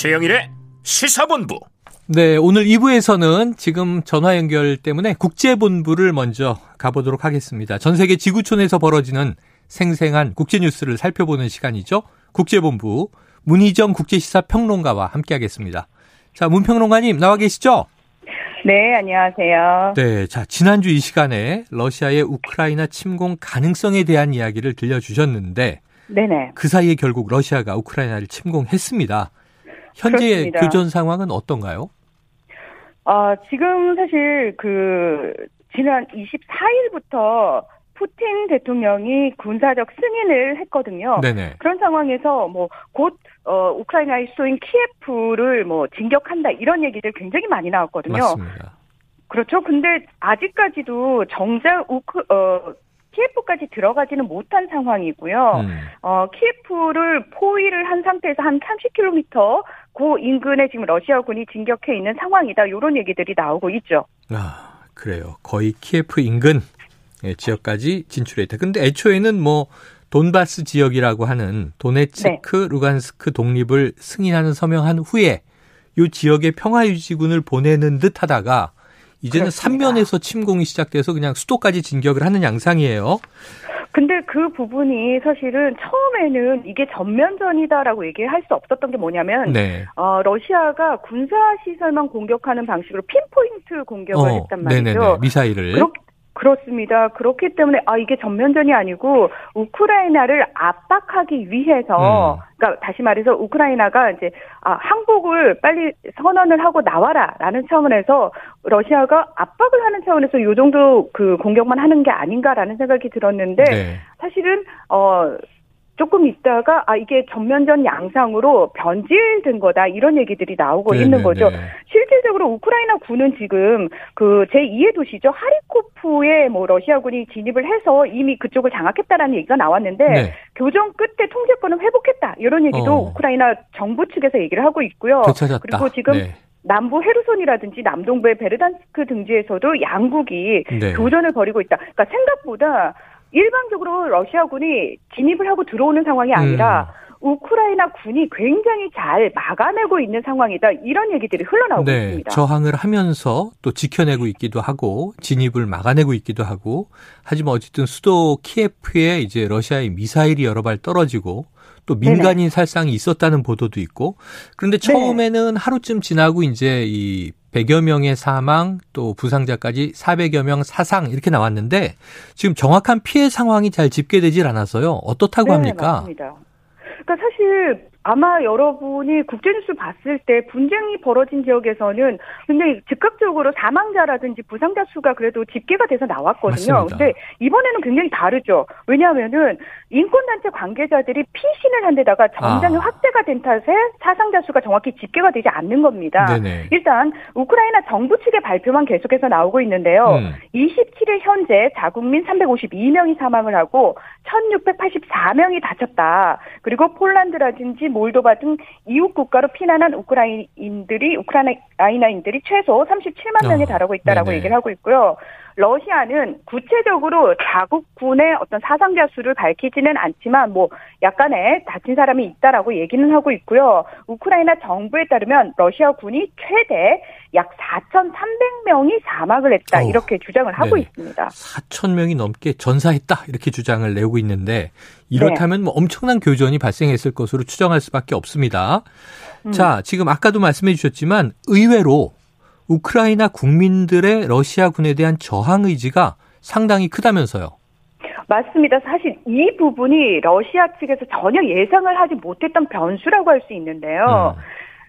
최영일의 시사본부. 네, 오늘 2부에서는 지금 전화 연결 때문에 국제본부를 먼저 가보도록 하겠습니다. 전 세계 지구촌에서 벌어지는 생생한 국제뉴스를 살펴보는 시간이죠. 국제본부 문희정 국제시사 평론가와 함께하겠습니다. 자, 문평론가님 나와 계시죠? 네, 안녕하세요. 네, 자, 지난주 이 시간에 러시아의 우크라이나 침공 가능성에 대한 이야기를 들려주셨는데, 네네. 그 사이에 결국 러시아가 우크라이나를 침공했습니다. 현재의 그렇습니다. 교전 상황은 어떤가요? 아, 지금 사실 그, 지난 24일부터 푸틴 대통령이 군사적 승인을 했거든요. 네네. 그런 상황에서 뭐, 곧, 어, 우크라이나의 수도인 키예프를 뭐, 진격한다, 이런 얘기들 굉장히 많이 나왔거든요. 맞습니다. 그렇죠. 근데 아직까지도 정작 우크, 어, 키예프까지 들어가지는 못한 상황이고요. 음. 어, 키예프를 포위를 한 상태에서 한 30km 그 인근에 지금 러시아군이 진격해 있는 상황이다. 이런 얘기들이 나오고 있죠. 아, 그래요. 거의 키예프 인근 예, 지역까지 진출했다. 근데 애초에는 뭐 돈바스 지역이라고 하는 도네츠크, 네. 루간스크 독립을 승인하는 서명한 후에 이 지역에 평화 유지군을 보내는 듯 하다가 이제는 그렇습니다. 삼면에서 침공이 시작돼서 그냥 수도까지 진격을 하는 양상이에요. 근데 그 부분이 사실은 처음에는 이게 전면전이다라고 얘기할 수 없었던 게 뭐냐면 네. 어, 러시아가 군사 시설만 공격하는 방식으로 핀포인트 공격을 했단 말이죠. 어, 네네네. 미사일을. 그렇, 그렇습니다. 그렇기 때문에 아 이게 전면전이 아니고 우크라이나를 압박하기 위해서 음. 그러니까 다시 말해서 우크라이나가 이제 아 항복을 빨리 선언을 하고 나와라라는 차원에서 러시아가 압박을 하는 차원에서 요 정도 그 공격만 하는 게 아닌가라는 생각이 들었는데 네. 사실은 어 조금 있다가 아 이게 전면전 양상으로 변질된 거다 이런 얘기들이 나오고 있는 네네네. 거죠. 실 질적으로 우크라이나 군은 지금 그 제2의 도시죠 하리코프에 뭐 러시아군이 진입을 해서 이미 그쪽을 장악했다라는 얘기가 나왔는데 네. 교전 끝에 통제권을 회복했다 이런 얘기도 어. 우크라이나 정부 측에서 얘기를 하고 있고요. 되찾았다. 그리고 지금 네. 남부 헤르손이라든지 남동부의 베르단스크 등지에서도 양국이 네. 교전을 벌이고 있다. 그러니까 생각보다 일방적으로 러시아군이 진입을 하고 들어오는 상황이 아니라 음. 우크라이나 군이 굉장히 잘 막아내고 있는 상황이다. 이런 얘기들이 흘러나오고 네, 있습니다. 저항을 하면서 또 지켜내고 있기도 하고 진입을 막아내고 있기도 하고 하지만 어쨌든 수도 키예프에 이제 러시아의 미사일이 여러 발 떨어지고 또 민간인 살상이 있었다는 보도도 있고 그런데 네. 처음에는 하루쯤 지나고 이제 이 100여 명의 사망 또 부상자까지 400여 명 사상 이렇게 나왔는데 지금 정확한 피해 상황이 잘 집계되질 않아서요. 어떻다고 네, 합니까? 맞습니다. 그러니까 사실 아마 여러분이 국제뉴스 봤을 때 분쟁이 벌어진 지역에서는 굉장히 즉각적으로 사망자라든지 부상자 수가 그래도 집계가 돼서 나왔거든요. 맞습니다. 근데 이번에는 굉장히 다르죠. 왜냐하면은 인권단체 관계자들이 피신을 한 데다가 전장이 아. 확대가 된 탓에 사상자 수가 정확히 집계가 되지 않는 겁니다. 네네. 일단 우크라이나 정부 측의 발표만 계속해서 나오고 있는데요. 음. 27일 현재 자국민 352명이 사망을 하고 1684명이 다쳤다. 그리고 폴란드라든지 몰도바 등 이웃 국가로 피난한 우크라이나인들이 우크라이나인들이 최소 37만 명에 어, 달하고 있다라고 네네. 얘기를 하고 있고요. 러시아는 구체적으로 자국군의 어떤 사상자 수를 밝히지는 않지만 뭐 약간의 다친 사람이 있다라고 얘기는 하고 있고요. 우크라이나 정부에 따르면 러시아 군이 최대 약 4,300명이 사망을 했다 어우, 이렇게 주장을 하고 네네. 있습니다. 4천 명이 넘게 전사했다 이렇게 주장을 내고 있는데 이렇다면 네. 뭐 엄청난 교전이 발생했을 것으로 추정할 수밖에 없습니다. 음. 자, 지금 아까도 말씀해 주셨지만 의외로 우크라이나 국민들의 러시아군에 대한 저항 의지가 상당히 크다면서요. 맞습니다. 사실 이 부분이 러시아 측에서 전혀 예상을 하지 못했던 변수라고 할 수 있는데요. 음.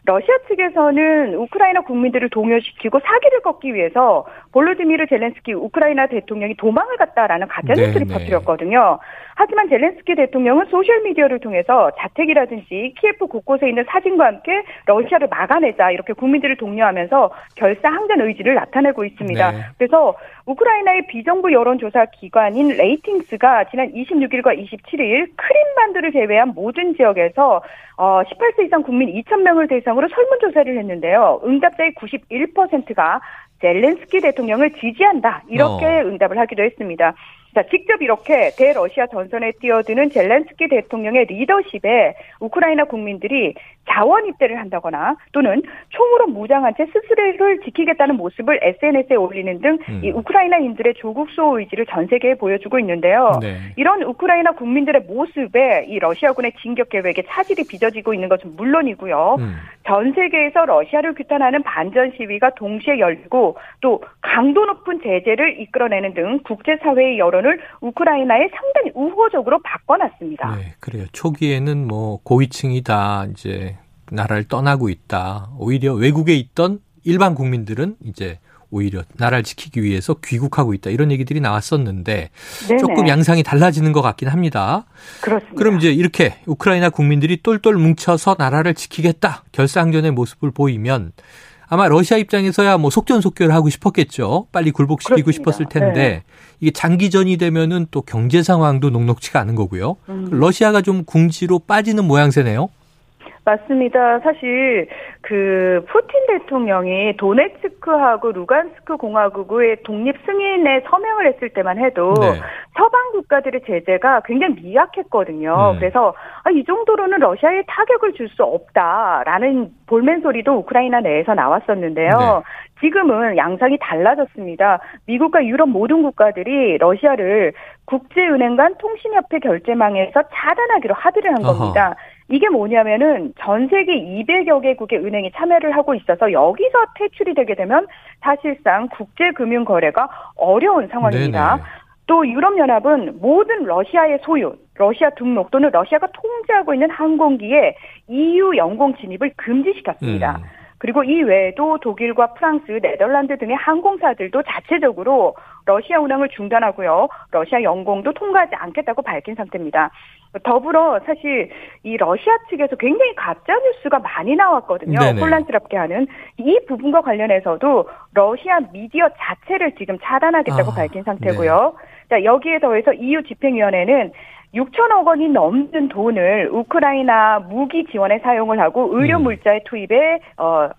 러시아 측에서는 우크라이나 국민들을 동요시키고 사기를 꺾기 위해서 볼로디미르 젤렌스키 우크라이나 대통령이 도망을 갔다라는 가짜뉴스를 네네. 퍼뜨렸거든요. 하지만 젤렌스키 대통령은 소셜미디어를 통해서 자택이라든지 키예프 곳곳에 있는 사진과 함께 러시아를 막아내자 이렇게 국민들을 독려하면서 결사 항전 의지를 나타내고 있습니다. 네. 그래서 우크라이나의 비정부 여론조사 기관인 레이팅스가 지난 26일과 27일 크림반도를 제외한 모든 지역에서 어, 18세 이상 국민 2,000명을 대상으로 설문조사를 했는데요. 응답자의 91%가 젤렌스키 대통령을 지지한다. 이렇게 어. 응답을 하기도 했습니다. 자, 직접 이렇게 대러시아 전선에 뛰어드는 젤렌스키 대통령의 리더십에 우크라이나 국민들이 자원 입대를 한다거나 또는 총으로 무장한 채 스스로를 지키겠다는 모습을 SNS에 올리는 등이 음. 우크라이나인들의 조국 수호 의지를 전 세계에 보여주고 있는데요. 네. 이런 우크라이나 국민들의 모습에 이 러시아군의 진격 계획에 차질이 빚어지고 있는 것은 물론이고요. 음. 전 세계에서 러시아를 규탄하는 반전 시위가 동시에 열리고 또 강도 높은 제재를 이끌어내는 등 국제사회의 여 론을 우크라이나에 상당히 우호적으로 바꿔놨습니다. 네, 그래요. 초기에는 뭐 고위층이다 이제 나라를 떠나고 있다. 오히려 외국에 있던 일반 국민들은 이제 오히려 나라를 지키기 위해서 귀국하고 있다 이런 얘기들이 나왔었는데 네네. 조금 양상이 달라지는 것 같긴 합니다. 그렇습니다. 그럼 이제 이렇게 우크라이나 국민들이 똘똘 뭉쳐서 나라를 지키겠다 결상전의 모습을 보이면 아마 러시아 입장에서야 뭐 속전속결을 하고 싶었겠죠. 빨리 굴복시키고 그렇습니다. 싶었을 텐데 네. 이게 장기전이 되면은 또 경제 상황도 녹록치가 않은 거고요. 음. 러시아가 좀 궁지로 빠지는 모양새네요. 맞습니다. 사실 그 푸틴 대통령이 도네츠크하고 루간스크 공화국의 독립 승인에 서명을 했을 때만 해도 네. 서방 국가들의 제재가 굉장히 미약했거든요. 음. 그래서 아, 이 정도로는 러시아에 타격을 줄 수 없다라는 볼멘 소리도 우크라이나 내에서 나왔었는데요. 네. 지금은 양상이 달라졌습니다. 미국과 유럽 모든 국가들이 러시아를 국제은행 간 통신협회 결제망에서 차단하기로 합의를 한 겁니다. 어허. 이게 뭐냐면은 전 세계 200여 개국의 은행이 참여를 하고 있어서 여기서 퇴출이 되게 되면 사실상 국제 금융 거래가 어려운 상황입니다. 네네. 또 유럽연합은 모든 러시아의 소유, 러시아 등록 또는 러시아가 통제하고 있는 항공기에 EU 영공 진입을 금지시켰습니다. 음. 그리고 이 외에도 독일과 프랑스, 네덜란드 등의 항공사들도 자체적으로 러시아 운항을 중단하고요. 러시아 영공도 통과하지 않겠다고 밝힌 상태입니다. 더불어 사실 이 러시아 측에서 굉장히 가짜 뉴스가 많이 나왔거든요. 네네. 혼란스럽게 하는 이 부분과 관련해서도 러시아 미디어 자체를 지금 차단하겠다고 아, 밝힌 상태고요. 네. 자, 여기에 더해서 EU 집행위원회는 6천억 원이 넘는 돈을 우크라이나 무기 지원에 사용을 하고 의료 음. 물자의 투입에 어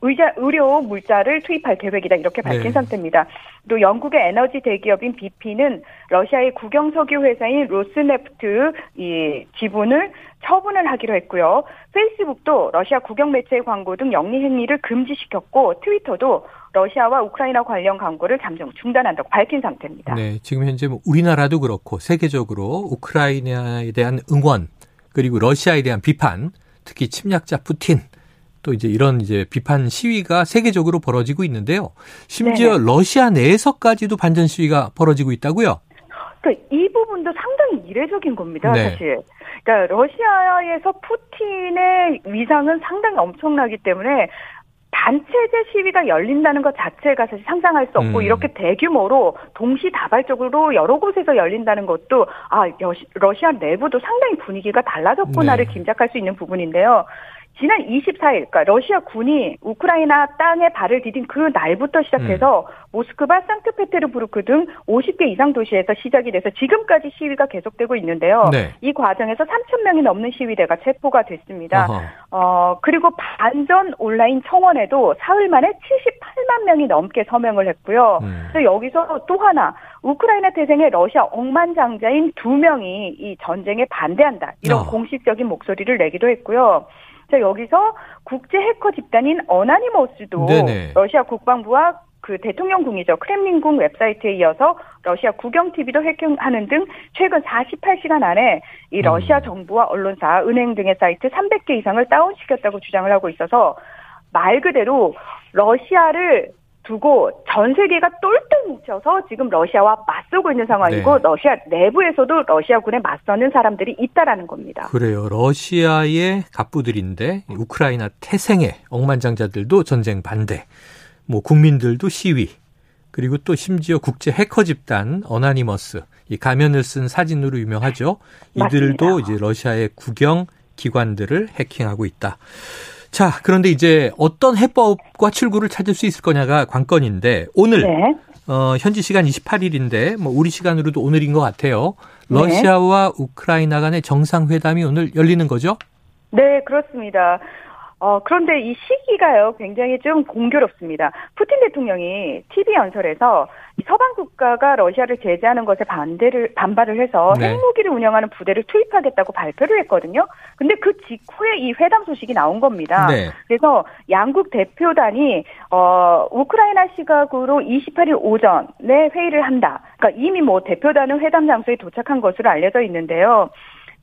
의자, 의료 물자를 투입할 계획이다 이렇게 밝힌 네. 상태입니다. 또 영국의 에너지 대기업인 BP는 러시아의 국영 석유 회사인 로스네프트 이 지분을 처분을 하기로 했고요. 페이스북도 러시아 국영 매체의 광고 등 영리 행위를 금지시켰고 트위터도 러시아와 우크라이나 관련 광고를 잠정 중단한다고 밝힌 상태입니다. 네, 지금 현재 뭐 우리나라도 그렇고 세계적으로 우크라이나에 대한 응원 그리고 러시아에 대한 비판, 특히 침략자 푸틴 또 이제 이런 이제 비판 시위가 세계적으로 벌어지고 있는데요. 심지어 네네. 러시아 내에서까지도 반전 시위가 벌어지고 있다고요? 그러니까 이 부분도 상당히 이례적인 겁니다, 네. 사실. 그러니까 러시아에서 푸틴의 위상은 상당히 엄청나기 때문에 단체제 시위가 열린다는 것 자체가 사실 상상할 수 없고 음. 이렇게 대규모로 동시다발적으로 여러 곳에서 열린다는 것도 아 러시아 내부도 상당히 분위기가 달라졌구나를 네. 짐작할 수 있는 부분인데요. 지난 24일, 그러니까 러시아 군이 우크라이나 땅에 발을 디딘 그 날부터 시작해서 음. 모스크바, 상트페테르부르크 등 50개 이상 도시에서 시작이 돼서 지금까지 시위가 계속되고 있는데요. 네. 이 과정에서 3천 명이 넘는 시위대가 체포가 됐습니다. 어허. 어 그리고 반전 온라인 청원에도 사흘 만에 78만 명이 넘게 서명을 했고요. 음. 그래서 여기서 또 하나 우크라이나 태생의 러시아 억만장자인 두 명이 이 전쟁에 반대한다 이런 어. 공식적인 목소리를 내기도 했고요. 자, 여기서 국제 해커 집단인 어나니머스도 네네. 러시아 국방부와 그 대통령궁이죠. 크렘린궁 웹사이트에 이어서 러시아 국영TV도 해킹하는 등 최근 48시간 안에 이 음. 러시아 정부와 언론사, 은행 등의 사이트 300개 이상을 다운시켰다고 주장을 하고 있어서 말 그대로 러시아를 두고 전 세계가 똘똘 뭉쳐서 지금 러시아와 맞서고 있는 상황이고 네. 러시아 내부에서도 러시아군에 맞서는 사람들이 있다라는 겁니다. 그래요. 러시아의 갑부들인데 우크라이나 태생의 억만장자들도 전쟁 반대. 뭐 국민들도 시위. 그리고 또 심지어 국제 해커 집단 어나니머스 이 가면을 쓴 사진으로 유명하죠. 이들도 맞습니다. 이제 러시아의 국영 기관들을 해킹하고 있다. 자, 그런데 이제 어떤 해법과 출구를 찾을 수 있을 거냐가 관건인데 오늘 네. 어, 현지 시간 28일인데 뭐 우리 시간으로도 오늘인 것 같아요. 네. 러시아와 네. 우크라이나 간의 정상회담이 오늘 열리는 거죠? 네, 그렇습니다. 어, 그런데 이 시기가요, 굉장히 좀 공교롭습니다. 푸틴 대통령이 TV 연설에서 서방 국가가 러시아를 제재하는 것에 반대를, 반발을 해서 네. 핵무기를 운영하는 부대를 투입하겠다고 발표를 했거든요. 근데 그 직후에 이 회담 소식이 나온 겁니다. 네. 그래서 양국 대표단이, 어, 우크라이나 시각으로 28일 오전에 회의를 한다. 그러니까 이미 뭐 대표단은 회담 장소에 도착한 것으로 알려져 있는데요.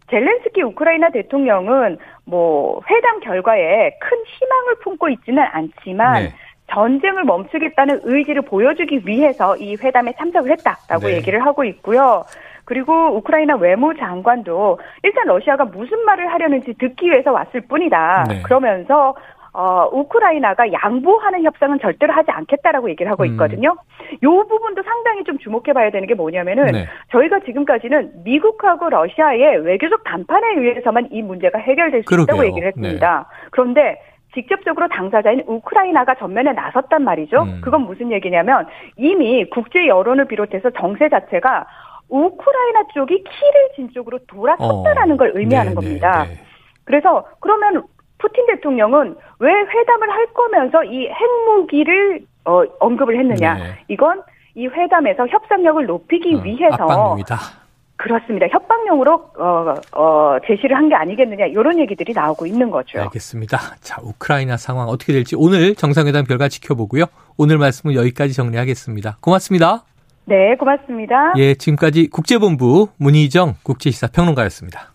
젤렌스키 우크라이나 대통령은 뭐 회담 결과에 큰 희망을 품고 있지는 않지만 네. 전쟁을 멈추겠다는 의지를 보여주기 위해서 이 회담에 참석을 했다라고 네. 얘기를 하고 있고요. 그리고 우크라이나 외무장관도 일단 러시아가 무슨 말을 하려는지 듣기 위해서 왔을 뿐이다. 네. 그러면서 어, 우크라이나가 양보하는 협상은 절대로 하지 않겠다라고 얘기를 하고 음. 있거든요. 요 부분도 상당히 좀 주목해 봐야 되는 게 뭐냐면은 네. 저희가 지금까지는 미국하고 러시아의 외교적 담판에 의해서만 이 문제가 해결될 수 그러게요. 네. 있다고 얘기를 했습니다. 그런데 직접적으로 당사자인 우크라이나가 전면에 나섰단 말이죠. 음. 그건 무슨 얘기냐면 이미 국제 여론을 비롯해서 정세 자체가 우크라이나 쪽이 키를 진 쪽으로 돌아섰다라는 어. 걸 의미하는 네, 겁니다. 네, 네. 그래서 그러면 푸틴 대통령은 왜 회담을 할 거면서 이 핵무기를 어, 언급을 했느냐? 네. 이건 이 회담에서 협상력을 높이기 어, 위해서 압박용이다. 그렇습니다. 협박용으로 어, 어, 제시를 한 게 아니겠느냐 이런 얘기들이 나오고 있는 거죠. 알겠습니다. 자, 우크라이나 상황 어떻게 될지 오늘 정상회담 결과 지켜보고요. 오늘 말씀은 여기까지 정리하겠습니다. 고맙습니다. 네, 고맙습니다. 예, 지금까지 국제본부 문희정 국제시사평론가였습니다.